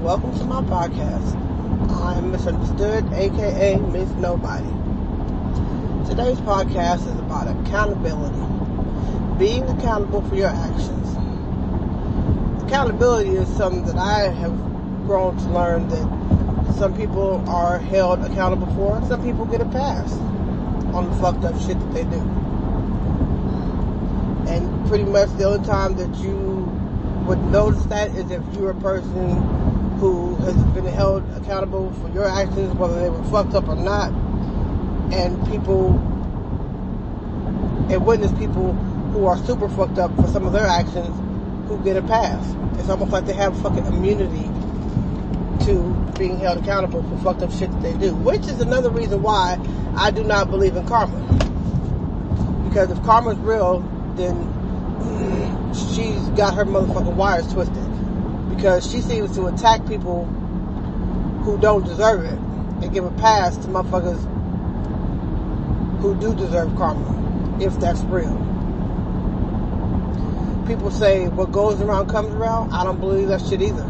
welcome to my podcast. I'm Misunderstood, aka Miss Nobody. Today's podcast is about accountability, being accountable for your actions. Accountability is something that I have grown to learn that some people are held accountable for, some people get a pass on the fucked up shit that they do. And pretty much the only time that you would notice that is if you're a person who has been held accountable for your actions, whether they were fucked up or not, and people and witness people who are super fucked up for some of their actions who get a pass. It's almost like they have fucking immunity to being held accountable for fucked up shit that they do, which is another reason why I do not believe in karma. Because if karma's real, then she's got her motherfucking wires twisted. Because she seems to attack people who don't deserve it and give a pass to motherfuckers who do deserve karma, if that's real. People say what goes around comes around. I don't believe that shit either.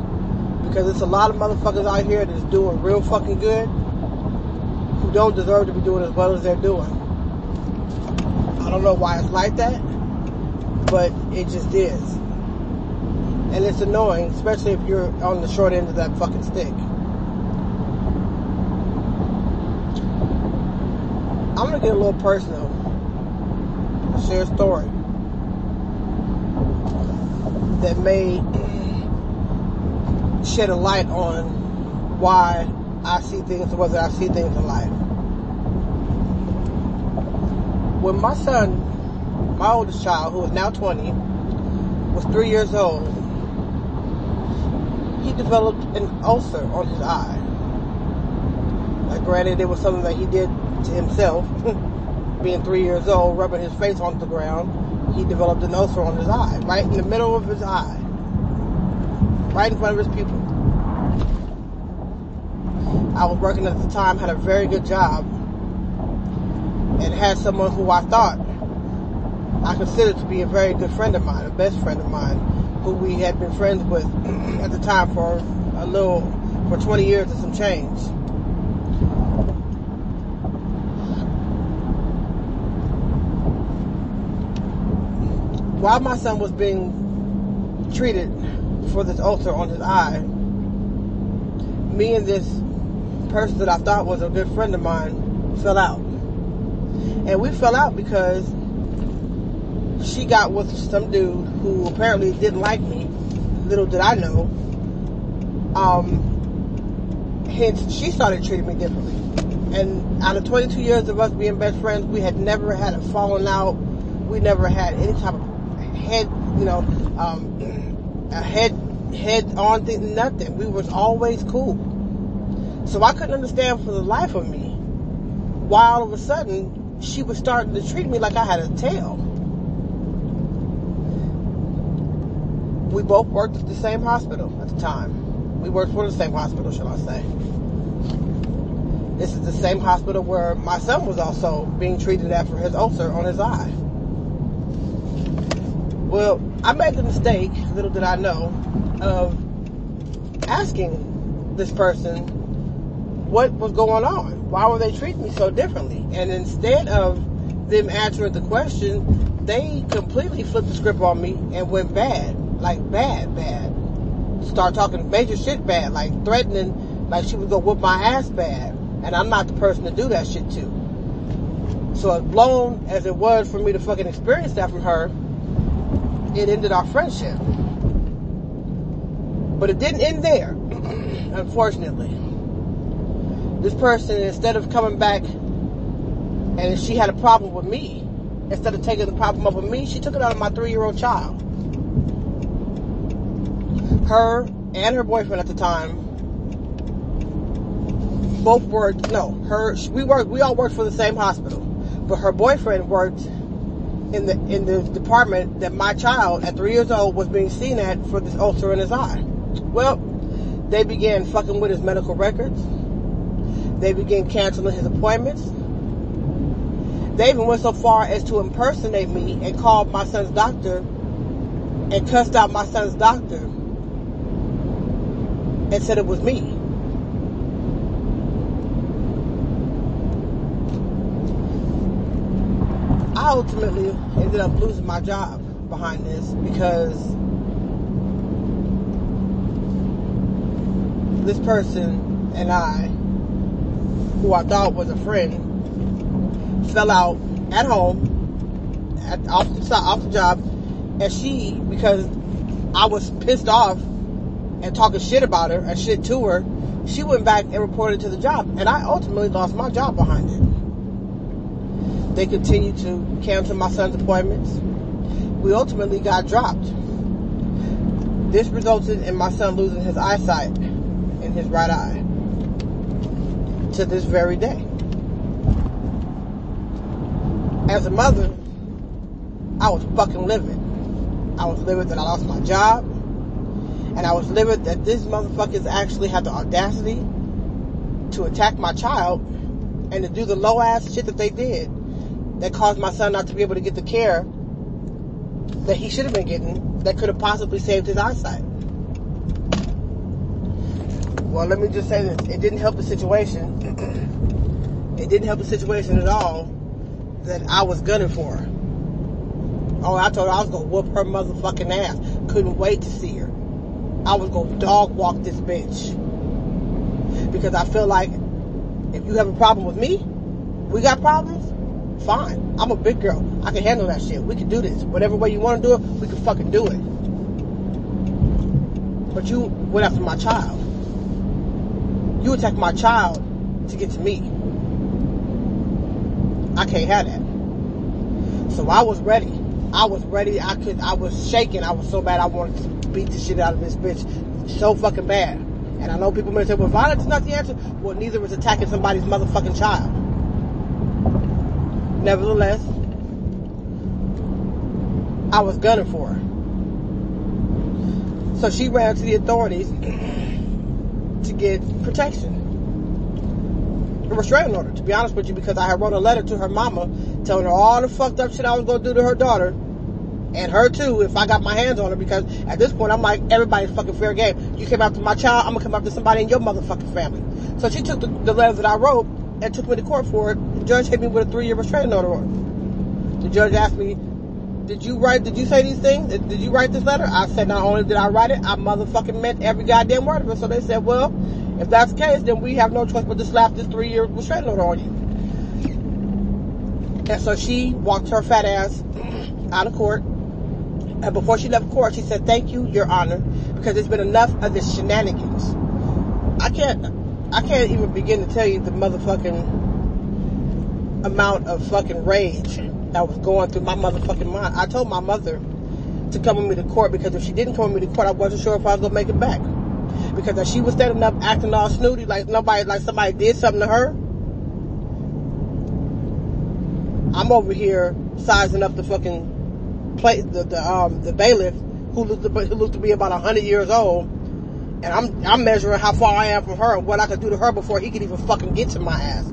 Because there's a lot of motherfuckers out here that's doing real fucking good who don't deserve to be doing as well as they're doing. I don't know why it's like that but it just is. And it's annoying, especially if you're on the short end of that fucking stick. I'm gonna get a little personal. Share a story that may shed a light on why I see things, whether I see things in life. When my son my oldest child, who is now 20, was three years old, he developed an ulcer on his eye. Like, granted, it was something that he did to himself. Being three years old, rubbing his face onto the ground, he developed an ulcer on his eye, right in the middle of his eye, right in front of his pupil. I was working at the time, had a very good job, and had someone who I thought I considered to be a very good friend of mine, a best friend of mine, who we had been friends with at the time for a little, for 20 years and some change. While my son was being treated for this ulcer on his eye, me and this person that I thought was a good friend of mine fell out. And we fell out because she got with some dude who apparently didn't like me. Little did I know. Um, hence, she started treating me differently. And out of 22 years of us being best friends, we had never had a falling out. We never had any type of head, you know, um, a head, head on thing, nothing. We was always cool. So I couldn't understand for the life of me why all of a sudden she was starting to treat me like I had a tail. We both worked at the same hospital at the time. We worked for the same hospital, shall I say. This is the same hospital where my son was also being treated after his ulcer on his eye. Well, I made the mistake, little did I know, of asking this person what was going on. Why were they treating me so differently? And instead of them answering the question, they completely flipped the script on me and went bad like bad, bad. Start talking major shit bad, like threatening, like she would go whoop my ass bad. And I'm not the person to do that shit to. So as blown as it was for me to fucking experience that from her, it ended our friendship. But it didn't end there, unfortunately. This person, instead of coming back and she had a problem with me, instead of taking the problem up with me, she took it out of my three year old child her and her boyfriend at the time both worked. No, her we worked. We all worked for the same hospital, but her boyfriend worked in the in the department that my child at three years old was being seen at for this ulcer in his eye. Well, they began fucking with his medical records. They began canceling his appointments. They even went so far as to impersonate me and called my son's doctor and cussed out my son's doctor and said it was me. I ultimately ended up losing my job behind this because this person and I, who I thought was a friend, fell out at home, at, off, the, off the job, and she, because I was pissed off and talking shit about her and shit to her, she went back and reported to the job. And I ultimately lost my job behind it. They continued to cancel my son's appointments. We ultimately got dropped. This resulted in my son losing his eyesight in his right eye to this very day. As a mother, I was fucking livid. I was livid that I lost my job. And I was livid that these motherfuckers actually had the audacity to attack my child and to do the low ass shit that they did that caused my son not to be able to get the care that he should have been getting that could have possibly saved his eyesight. Well, let me just say this. It didn't help the situation. it didn't help the situation at all that I was gunning for. Her. Oh, I told her I was gonna whoop her motherfucking ass. Couldn't wait to see her. I was gonna dog walk this bitch. Because I feel like if you have a problem with me, we got problems, fine. I'm a big girl. I can handle that shit. We can do this. Whatever way you want to do it, we can fucking do it. But you went after my child. You attacked my child to get to me. I can't have that. So I was ready. I was ready. I could. I was shaking. I was so bad. I wanted to beat the shit out of this bitch so fucking bad. And I know people may say, "Well, violence is not the answer." Well, neither is attacking somebody's motherfucking child. Nevertheless, I was gunning for her. So she ran to the authorities to get protection. A restraining order, to be honest with you, because I had wrote a letter to her mama telling her all the fucked up shit I was gonna do to her daughter. And her too, if I got my hands on her, because at this point I'm like, everybody's fucking fair game. You came after my child, I'm gonna come after somebody in your motherfucking family. So she took the, the letter that I wrote and took me to court for it. The judge hit me with a three year restraining order. The judge asked me, did you write, did you say these things? Did, did you write this letter? I said, not only did I write it, I motherfucking meant every goddamn word of it. So they said, well, if that's the case, then we have no choice but to slap this three year restraining order on you. And so she walked her fat ass out of court. Before she left court, she said, thank you, your honor, because there's been enough of this shenanigans. I can't, I can't even begin to tell you the motherfucking amount of fucking rage that was going through my motherfucking mind. I told my mother to come with me to court because if she didn't come with me to court, I wasn't sure if I was gonna make it back. Because as she was standing up acting all snooty, like nobody, like somebody did something to her, I'm over here sizing up the fucking plate, the the um the bailiff who looked to, who looked to be about hundred years old, and I'm I'm measuring how far I am from her and what I could do to her before he could even fucking get to my ass.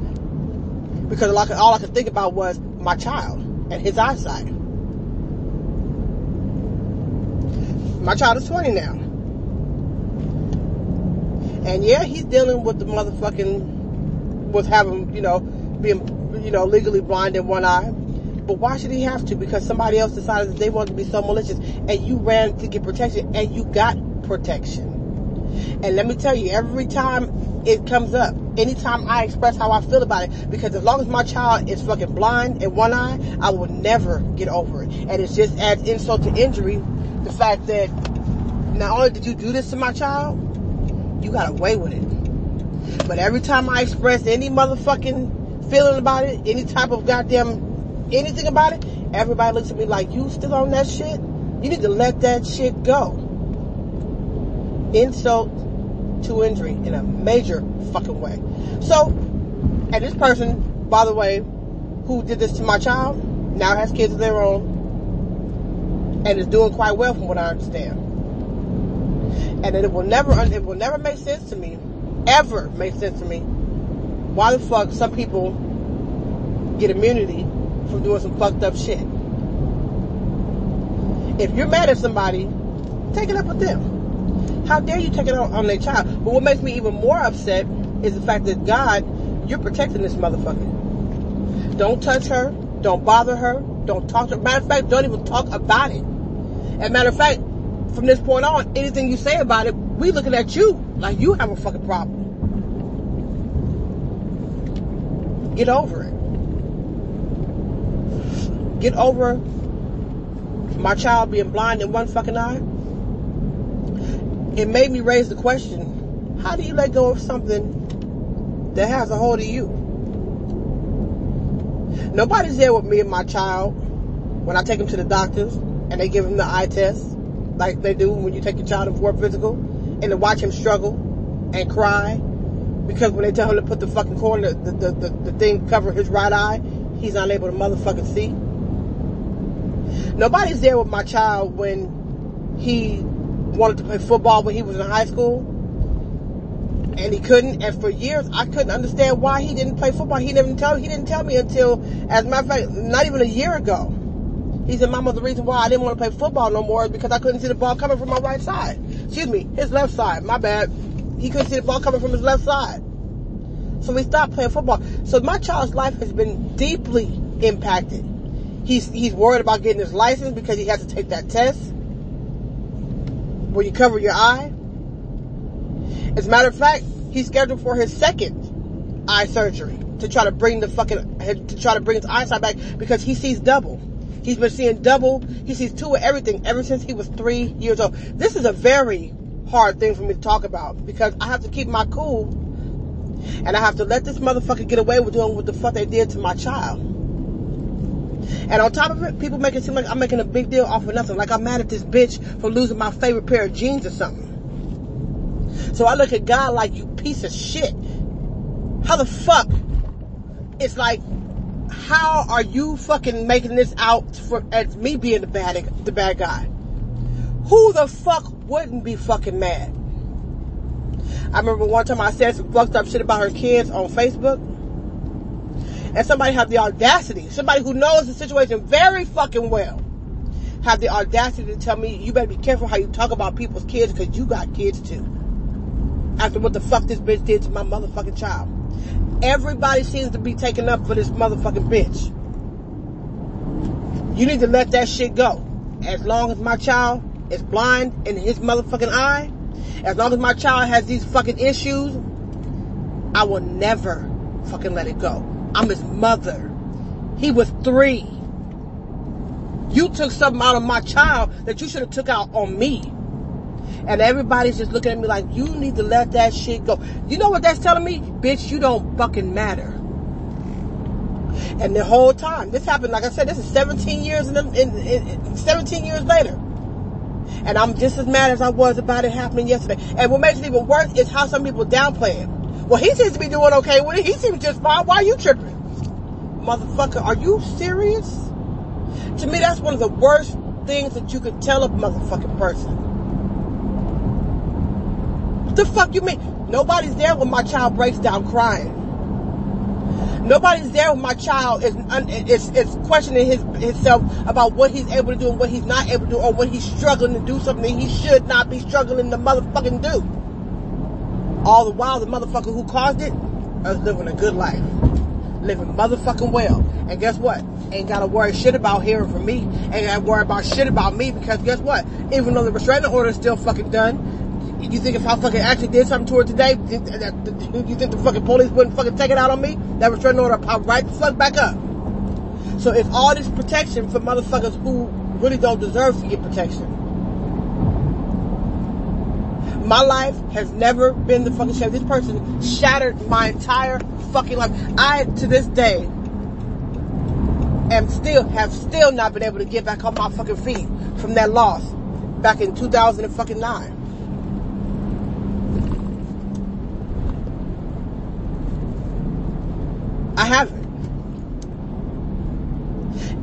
Because all I could, all I could think about was my child and his eyesight. My child is 20 now. And yeah, he's dealing with the motherfucking, with having, you know, being, you know, legally blind in one eye. But why should he have to? Because somebody else decided that they wanted to be so malicious and you ran to get protection and you got protection. And let me tell you, every time it comes up, anytime I express how I feel about it, because as long as my child is fucking blind in one eye, I will never get over it. And it's just adds insult to injury, the fact that not only did you do this to my child, you got away with it. But every time I express any motherfucking feeling about it, any type of goddamn anything about it, everybody looks at me like, you still on that shit? You need to let that shit go. Insult to injury in a major fucking way. So, and this person, by the way, who did this to my child, now has kids of their own and is doing quite well from what I understand. And it will never, it will never make sense to me, ever make sense to me, why the fuck some people get immunity from doing some fucked up shit. If you're mad at somebody, take it up with them. How dare you take it out on their child? But what makes me even more upset is the fact that God, you're protecting this motherfucker. Don't touch her. Don't bother her. Don't talk to her. Matter of fact, don't even talk about it. And matter of fact, from this point on, anything you say about it, we looking at you like you have a fucking problem. Get over it. Get over my child being blind in one fucking eye. It made me raise the question, how do you let go of something that has a hold of you? Nobody's there with me and my child when I take him to the doctors and they give him the eye test like they do when you take your child for a physical and to watch him struggle and cry because when they tell him to put the fucking corner, the, the, the, the thing cover his right eye, he's not able to motherfucking see. Nobody's there with my child when he wanted to play football when he was in high school and he couldn't. And for years, I couldn't understand why he didn't play football. He didn't tell he didn't tell me until, as a matter of fact, not even a year ago. He said, Mama, the reason why I didn't want to play football no more is because I couldn't see the ball coming from my right side. Excuse me, his left side. My bad. He couldn't see the ball coming from his left side. So we stopped playing football. So my child's life has been deeply impacted. He's, he's worried about getting his license because he has to take that test where you cover your eye. As a matter of fact, he's scheduled for his second eye surgery to try to bring the fucking, to try to bring his eyesight back because he sees double. He's been seeing double. He sees two of everything ever since he was three years old. This is a very hard thing for me to talk about because I have to keep my cool and I have to let this motherfucker get away with doing what the fuck they did to my child. And on top of it, people make it seem like I'm making a big deal off of nothing. Like I'm mad at this bitch for losing my favorite pair of jeans or something. So I look at God like, you piece of shit. How the fuck? It's like, how are you fucking making this out for as me being the bad the bad guy? Who the fuck wouldn't be fucking mad? I remember one time I said some fucked up shit about her kids on Facebook. And somebody have the audacity, somebody who knows the situation very fucking well, have the audacity to tell me, you better be careful how you talk about people's kids because you got kids too. After what the fuck this bitch did to my motherfucking child. Everybody seems to be taking up for this motherfucking bitch. You need to let that shit go. As long as my child is blind in his motherfucking eye, as long as my child has these fucking issues, I will never fucking let it go. I'm his mother. He was three. You took something out of my child that you should have took out on me. And everybody's just looking at me like, you need to let that shit go. You know what that's telling me? Bitch, you don't fucking matter. And the whole time, this happened, like I said, this is 17 years in, in, in 17 years later. And I'm just as mad as I was about it happening yesterday. And what makes it even worse is how some people downplay it. Well, he seems to be doing okay with it. He seems just fine. Why are you tripping? Motherfucker, are you serious? To me, that's one of the worst things that you could tell a motherfucking person. What the fuck you mean? Nobody's there when my child breaks down crying. Nobody's there when my child is is, is questioning his himself about what he's able to do and what he's not able to do, or when he's struggling to do something he should not be struggling to motherfucking do. All the while, the motherfucker who caused it is living a good life, living motherfucking well. And guess what? Ain't gotta worry shit about hearing from me. Ain't gotta worry about shit about me because guess what? Even though the restraining order is still fucking done, you think if I fucking actually did something to her today, you think the fucking police wouldn't fucking take it out on me? That restraining order pop right the fuck back up. So it's all this protection for motherfuckers who really don't deserve to get protection. My life has never been the fucking same. This person shattered my entire fucking life. I, to this day, am still, have still not been able to get back on my fucking feet from that loss back in 2009. I haven't.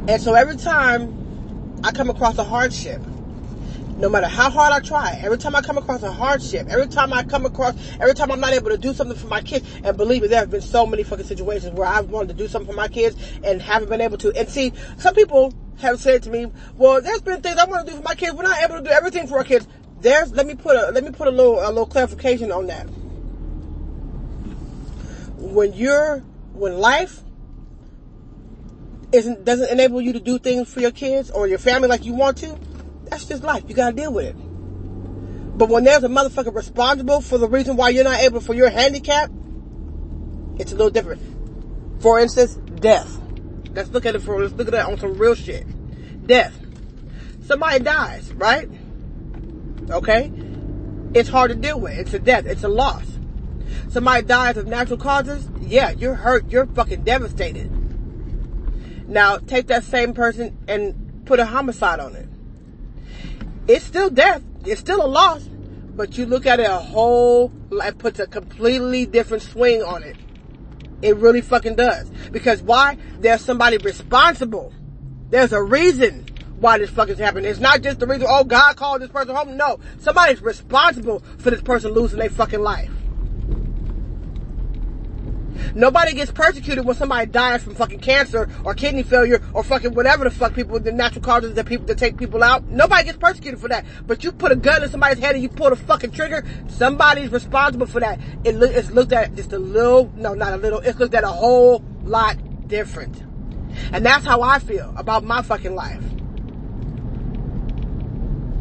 And so every time I come across a hardship, no matter how hard I try, every time I come across a hardship, every time I come across, every time I'm not able to do something for my kids, and believe me, there have been so many fucking situations where I've wanted to do something for my kids and haven't been able to. And see, some people have said to me, well, there's been things I want to do for my kids. We're not able to do everything for our kids. there's let me put a let me put a little a little clarification on that. When you're when life isn't doesn't enable you to do things for your kids or your family like you want to, that's just life. You gotta deal with it. But when there's a motherfucker responsible for the reason why you're not able for your handicap, it's a little different. For instance, death. Let's look at it for let's look at that on some real shit. Death. Somebody dies, right? Okay? It's hard to deal with. It's a death. It's a loss. Somebody dies of natural causes. Yeah, you're hurt. You're fucking devastated. Now, take that same person and put a homicide on it. It's still death. It's still a loss. But you look at it a whole, it puts a completely different swing on it. It really fucking does. Because why? There's somebody responsible. There's a reason why this fucking happening. It's not just the reason, oh, God called this person home. No. Somebody's responsible for this person losing their fucking life. Nobody gets persecuted when somebody dies from fucking cancer or kidney failure or fucking whatever the fuck people, the natural causes that people, that take people out. Nobody gets persecuted for that. But you put a gun in somebody's head and you pull the fucking trigger, somebody's responsible for that. It, it's looked at just a little, no, not a little, it's looked at a whole lot different. And that's how I feel about my fucking life.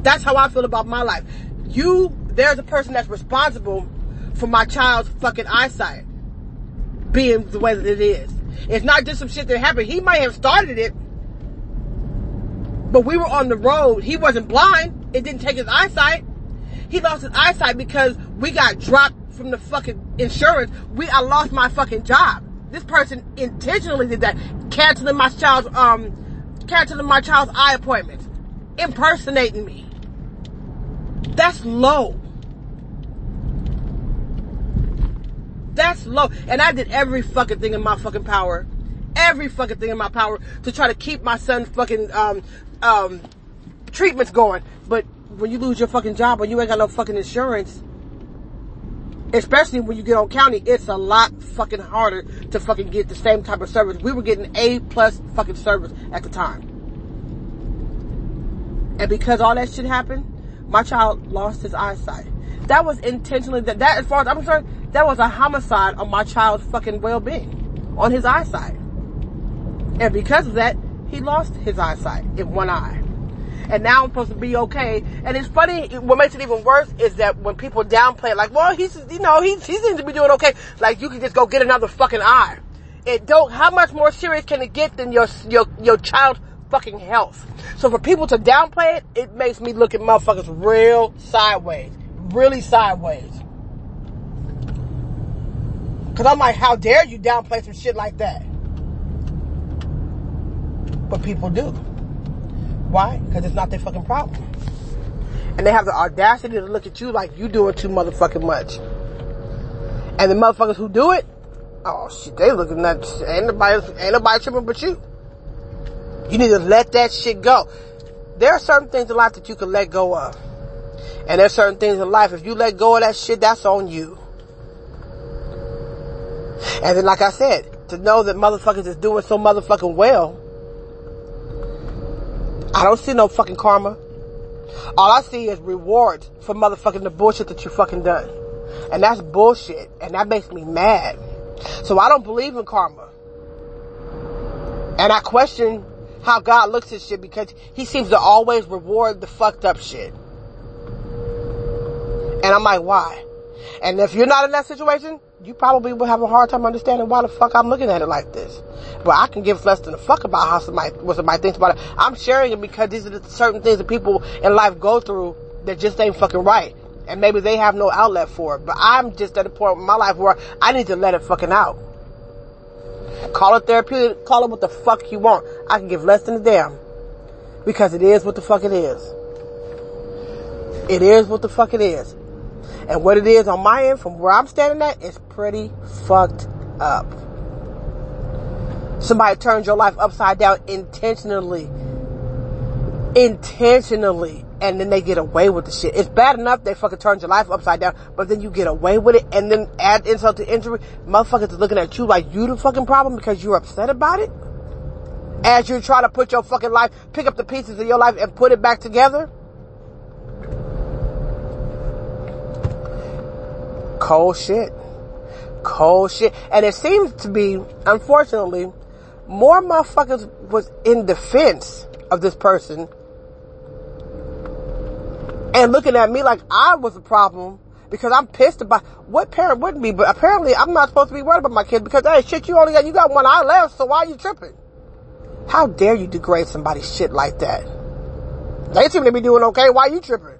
That's how I feel about my life. You, there's a person that's responsible for my child's fucking eyesight being the way that it is. It's not just some shit that happened. He might have started it, but we were on the road. He wasn't blind. It didn't take his eyesight. He lost his eyesight because we got dropped from the fucking insurance. We, I lost my fucking job. This person intentionally did that, canceling my child's, um, canceling my child's eye appointments, impersonating me. That's low. That's low. And I did every fucking thing in my fucking power. Every fucking thing in my power to try to keep my son's fucking, um, um, treatments going. But when you lose your fucking job and you ain't got no fucking insurance, especially when you get on county, it's a lot fucking harder to fucking get the same type of service. We were getting A plus fucking service at the time. And because all that shit happened, my child lost his eyesight. That was intentionally, that, that as far as I'm concerned, that was a homicide on my child's fucking well-being, on his eyesight. And because of that, he lost his eyesight in one eye. And now I'm supposed to be okay. And it's funny, what makes it even worse is that when people downplay it, like, well, he's, you know, he, he seems to be doing okay. Like, you can just go get another fucking eye. It don't, how much more serious can it get than your, your, your child's fucking health? So for people to downplay it, it makes me look at motherfuckers real sideways. Really sideways. Cause I'm like, how dare you downplay some shit like that? But people do. Why? Because it's not their fucking problem. And they have the audacity to look at you like you doing too motherfucking much. And the motherfuckers who do it, oh shit, they looking at ain't nobody ain't nobody tripping but you. You need to let that shit go. There are certain things in life that you can let go of. And there's certain things in life, if you let go of that shit, that's on you. And then like I said, to know that motherfuckers is doing so motherfucking well, I don't see no fucking karma. All I see is rewards for motherfucking the bullshit that you fucking done. And that's bullshit. And that makes me mad. So I don't believe in karma. And I question how God looks at shit because he seems to always reward the fucked up shit. And I'm like, why? And if you're not in that situation, you probably will have a hard time understanding why the fuck I'm looking at it like this. But I can give less than a fuck about how somebody, what somebody thinks about it. I'm sharing it because these are the certain things that people in life go through that just ain't fucking right. And maybe they have no outlet for it. But I'm just at a point in my life where I need to let it fucking out. Call it therapeutic, call it what the fuck you want. I can give less than a damn. Because it is what the fuck it is. It is what the fuck it is. And what it is on my end from where I'm standing at is pretty fucked up. Somebody turns your life upside down intentionally. Intentionally. And then they get away with the shit. It's bad enough they fucking turn your life upside down, but then you get away with it and then add insult to injury. Motherfuckers are looking at you like you the fucking problem because you're upset about it. As you're trying to put your fucking life, pick up the pieces of your life and put it back together. Cold shit. Cold shit. And it seems to be, unfortunately, more motherfuckers was in defense of this person and looking at me like I was a problem because I'm pissed about what parent wouldn't be, but apparently I'm not supposed to be worried about my kids because hey shit you only got you got one eye left, so why are you tripping? How dare you degrade somebody's shit like that? They seem to be doing okay, why are you tripping?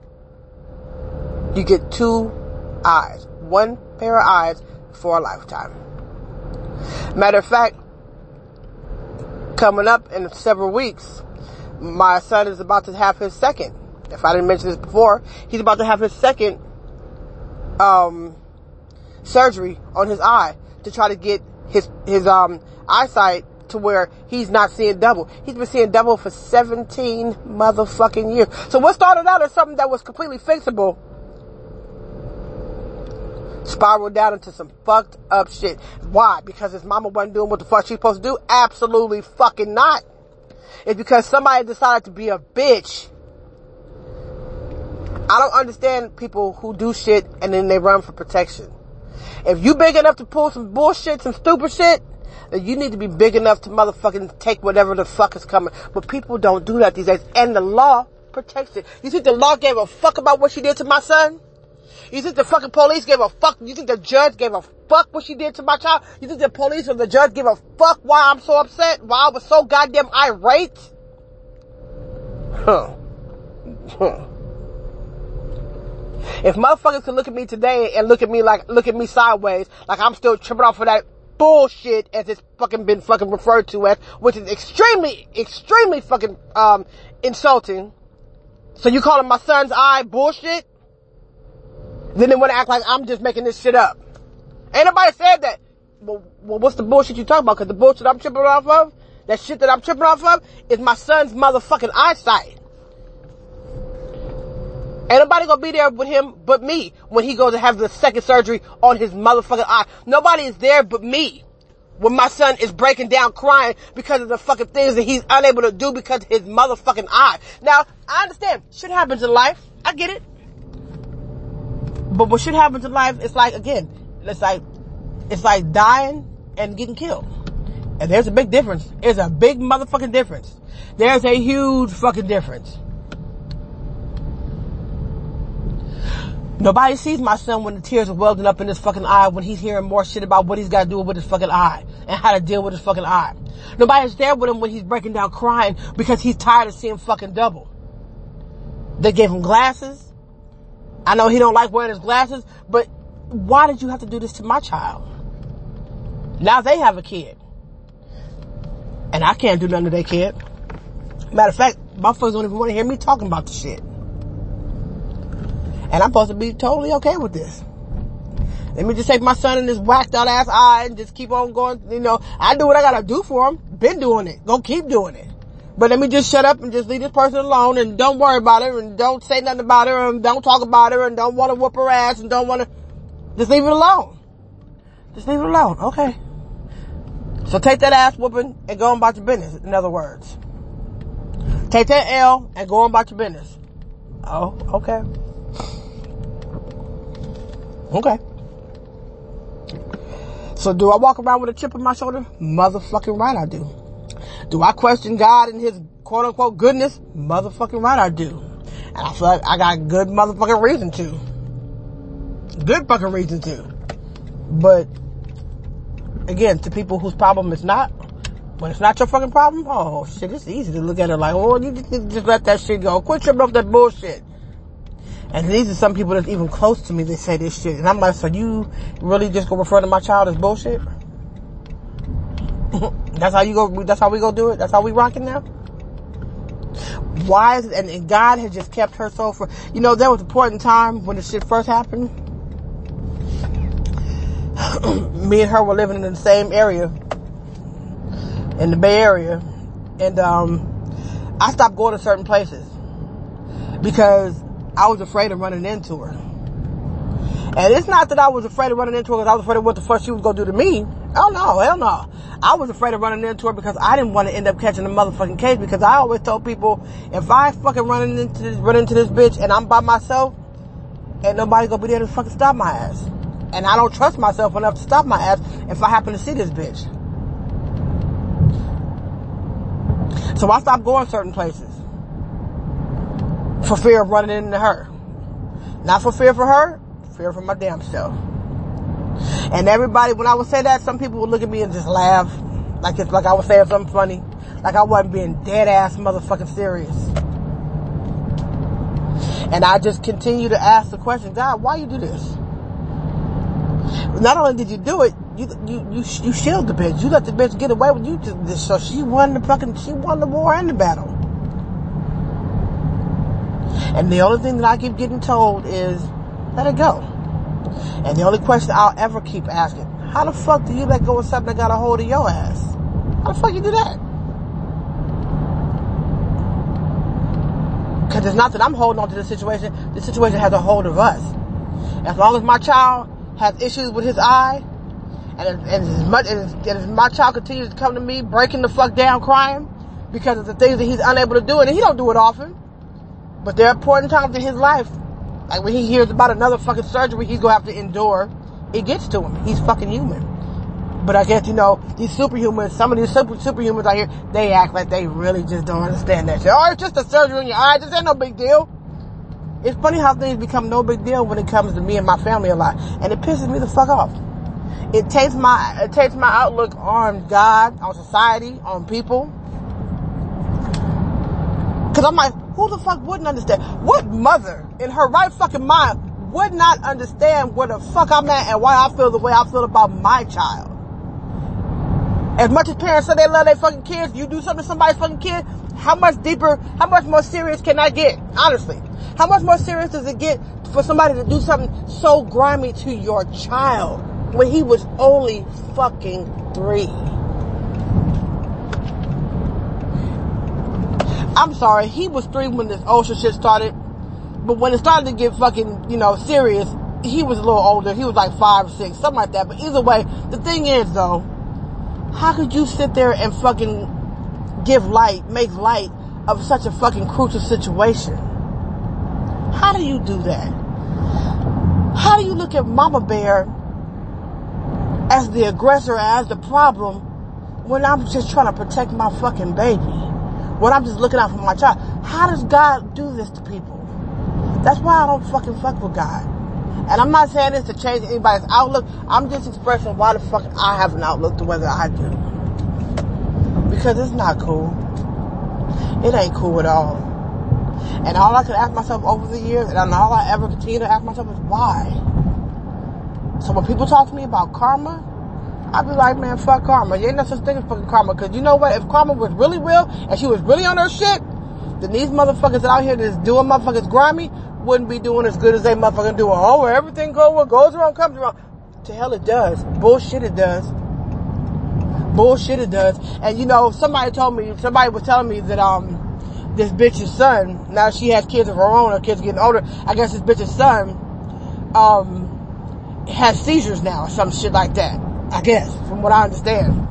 You get two eyes, one pair of eyes for a lifetime. Matter of fact, coming up in several weeks, my son is about to have his second. If I didn't mention this before, he's about to have his second um, surgery on his eye to try to get his his um, eyesight to where he's not seeing double. He's been seeing double for 17 motherfucking years. So what started out as something that was completely fixable spiraled down into some fucked up shit. Why? Because his mama wasn't doing what the fuck she's supposed to do? Absolutely fucking not. It's because somebody decided to be a bitch. I don't understand people who do shit and then they run for protection. If you big enough to pull some bullshit, some stupid shit, then you need to be big enough to motherfucking take whatever the fuck is coming. But people don't do that these days. And the law protects it. You think the law gave a fuck about what she did to my son? You think the fucking police gave a fuck? You think the judge gave a fuck what she did to my child? You think the police or the judge gave a fuck why I'm so upset? Why I was so goddamn irate? Huh. Huh. If motherfuckers can look at me today and look at me like, look at me sideways, like I'm still tripping off of that bullshit as it's fucking been fucking referred to as, which is extremely, extremely fucking, um, insulting. So you calling my son's eye bullshit? Then they want to act like I'm just making this shit up. Ain't nobody said that. Well, well, what's the bullshit you talking about? Cause the bullshit I'm tripping off of, that shit that I'm tripping off of, is my son's motherfucking eyesight. Ain't nobody gonna be there with him but me when he goes to have the second surgery on his motherfucking eye. Nobody is there but me when my son is breaking down crying because of the fucking things that he's unable to do because his motherfucking eye. Now, I understand. Shit happens in life. I get it. But what shit happens in life, it's like, again, it's like, it's like dying and getting killed. And there's a big difference. There's a big motherfucking difference. There's a huge fucking difference. Nobody sees my son when the tears are welding up in his fucking eye when he's hearing more shit about what he's got to do with his fucking eye and how to deal with his fucking eye. Nobody's there with him when he's breaking down crying because he's tired of seeing fucking double. They gave him glasses. I know he don't like wearing his glasses, but why did you have to do this to my child? Now they have a kid. And I can't do nothing to their kid. Matter of fact, my folks don't even want to hear me talking about the shit. And I'm supposed to be totally okay with this. Let me just take my son in this whacked out ass eye and just keep on going. You know, I do what I gotta do for him. Been doing it. Go keep doing it. But let me just shut up and just leave this person alone and don't worry about her and don't say nothing about her and don't talk about her and don't want to whoop her ass and don't want to, just leave it alone. Just leave it alone. Okay. So take that ass whooping and go on about your business. In other words, take that L and go on about your business. Oh, okay. Okay. So do I walk around with a chip on my shoulder? Motherfucking right I do. Do I question God and his quote unquote goodness? Motherfucking right I do. And I feel like I got good motherfucking reason to. Good fucking reason to. But again, to people whose problem it's not, when it's not your fucking problem, oh shit, it's easy to look at it like, oh, you just, just let that shit go. Quit tripping off that bullshit. And these are some people that's even close to me that say this shit. And I'm like, so you really just gonna refer to my child as bullshit? that's how you go, that's how we go do it? That's how we rocking now? Why is it, and, and God has just kept her so for, you know, there was a point in time when the shit first happened. me and her were living in the same area in the Bay Area. And, um, I stopped going to certain places because I was afraid of running into her. And it's not that I was afraid of running into her because I was afraid of what the fuck she was gonna do to me. Oh no, hell no. I was afraid of running into her because I didn't want to end up catching a motherfucking case because I always told people if I fucking run into this, run into this bitch and I'm by myself, ain't nobody gonna be there to fucking stop my ass. And I don't trust myself enough to stop my ass if I happen to see this bitch. So I stopped going certain places. For fear of running into her. Not for fear for her, fear for my damn self. And everybody, when I would say that, some people would look at me and just laugh. Like it's like I was saying something funny. Like I wasn't being dead ass motherfucking serious. And I just continue to ask the question, God, why you do this? Not only did you do it, you you you you shield the bitch. You let the bitch get away with you. To, so she won the fucking she won the war and the battle. And the only thing that I keep getting told is, let it go. And the only question I'll ever keep asking, how the fuck do you let go of something that got a hold of your ass? How the fuck you do that? Because it's not that I'm holding on to the situation. The situation has a hold of us. As long as my child has issues with his eye, and, and as much as, as my child continues to come to me breaking the fuck down crying because of the things that he's unable to do, and he don't do it often, but there are important times in his life, like when he hears about another fucking surgery he's gonna have to endure, it gets to him. He's fucking human. But I guess, you know, these superhumans, some of these super, superhumans out here, they act like they really just don't understand that shit. Oh, it's just a surgery in your eye. This ain't no big deal. It's funny how things become no big deal when it comes to me and my family a lot. And it pisses me the fuck off. It takes my, it takes my outlook on God, on society, on people. Cause I'm like, who the fuck wouldn't understand? What mother in her right fucking mind would not understand where the fuck I'm at and why I feel the way I feel about my child? As much as parents say they love their fucking kids, you do something to somebody's fucking kid, how much deeper, how much more serious can I get? Honestly. How much more serious does it get for somebody to do something so grimy to your child when he was only fucking three? I'm sorry, he was three when this ocean shit started. But when it started to get fucking, you know, serious, he was a little older. He was like five, or six, something like that. But either way, the thing is though, how could you sit there and fucking give light, make light of such a fucking crucial situation? How do you do that? How do you look at Mama Bear as the aggressor, as the problem, when I'm just trying to protect my fucking baby? When I'm just looking out for my child? How does God do this to people? That's why I don't fucking fuck with God. And I'm not saying this to change anybody's outlook. I'm just expressing why the fuck I have an outlook to whether I do. Because it's not cool. It ain't cool at all. And all I could ask myself over the years, and all I ever continue to ask myself is why. So when people talk to me about karma, I'd be like, man, fuck karma. You ain't no such thing as fucking karma. Cause you know what? If karma was really real and she was really on her shit, then these motherfuckers out here that's doing motherfuckers grimy wouldn't be doing as good as they motherfucking do. Oh, where everything goes, what goes around comes around. To hell it does. Bullshit it does. Bullshit it does. And you know, somebody told me, somebody was telling me that, um, this bitch's son, now she has kids of her own, her kids getting older, I guess this bitch's son, um, has seizures now or some shit like that. I guess, from what I understand.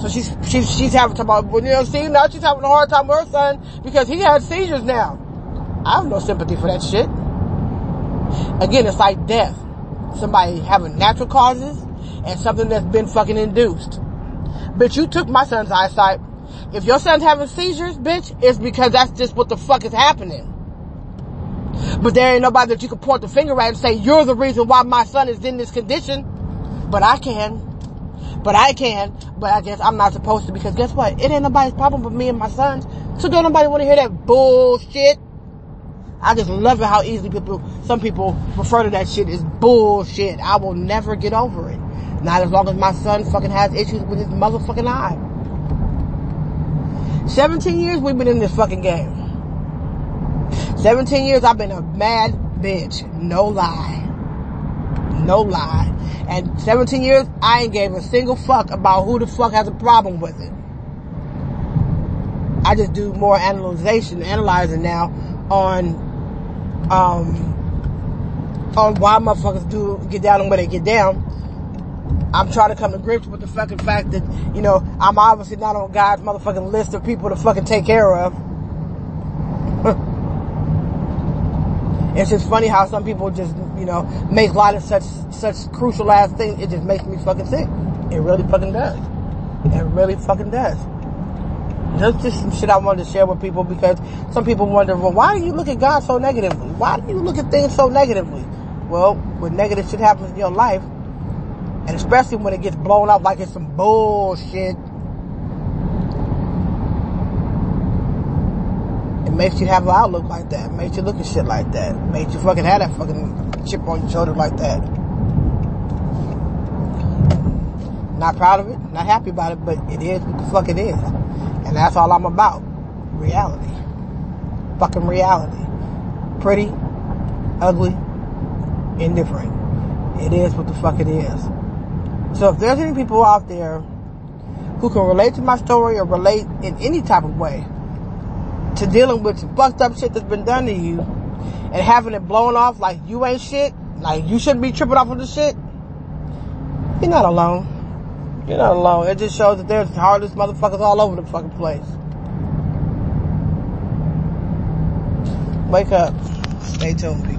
So she's, she's, she's having to you know, see, now she's having a hard time with her son because he has seizures now. I have no sympathy for that shit. Again, it's like death. Somebody having natural causes and something that's been fucking induced. Bitch, you took my son's eyesight. If your son's having seizures, bitch, it's because that's just what the fuck is happening. But there ain't nobody that you can point the finger at and say, you're the reason why my son is in this condition. But I can. But I can. But I guess I'm not supposed to because guess what? It ain't nobody's problem but me and my sons. So don't nobody want to hear that bullshit. I just love it how easily people, some people refer to that shit as bullshit. I will never get over it. Not as long as my son fucking has issues with his motherfucking eye. 17 years we've been in this fucking game. 17 years I've been a mad bitch. No lie. No lie. And 17 years, I ain't gave a single fuck about who the fuck has a problem with it. I just do more analyzation, analyzing now on, um, on why motherfuckers do get down and where they get down. I'm trying to come to grips with the fucking fact that, you know, I'm obviously not on God's motherfucking list of people to fucking take care of. It's just funny how some people just, you know, make light of such, such crucial ass things. It just makes me fucking sick. It really fucking does. It really fucking does. That's just some shit I wanted to share with people because some people wonder, well, why do you look at God so negatively? Why do you look at things so negatively? Well, when negative shit happens in your life, and especially when it gets blown up like it's some bullshit, it makes you have an outlook like that. It makes you look at shit like that. It makes you fucking have that fucking chip on your shoulder like that. Not proud of it, not happy about it, but it is what the fuck it is. And that's all I'm about. Reality. Fucking reality. Pretty, ugly, indifferent. It is what the fuck it is. So if there's any people out there who can relate to my story or relate in any type of way to dealing with fucked up shit that's been done to you and having it blown off like you ain't shit, like you shouldn't be tripping off of the shit, you're not alone. You're not alone. It just shows that there's heartless motherfuckers all over the fucking place. Wake up. Stay tuned.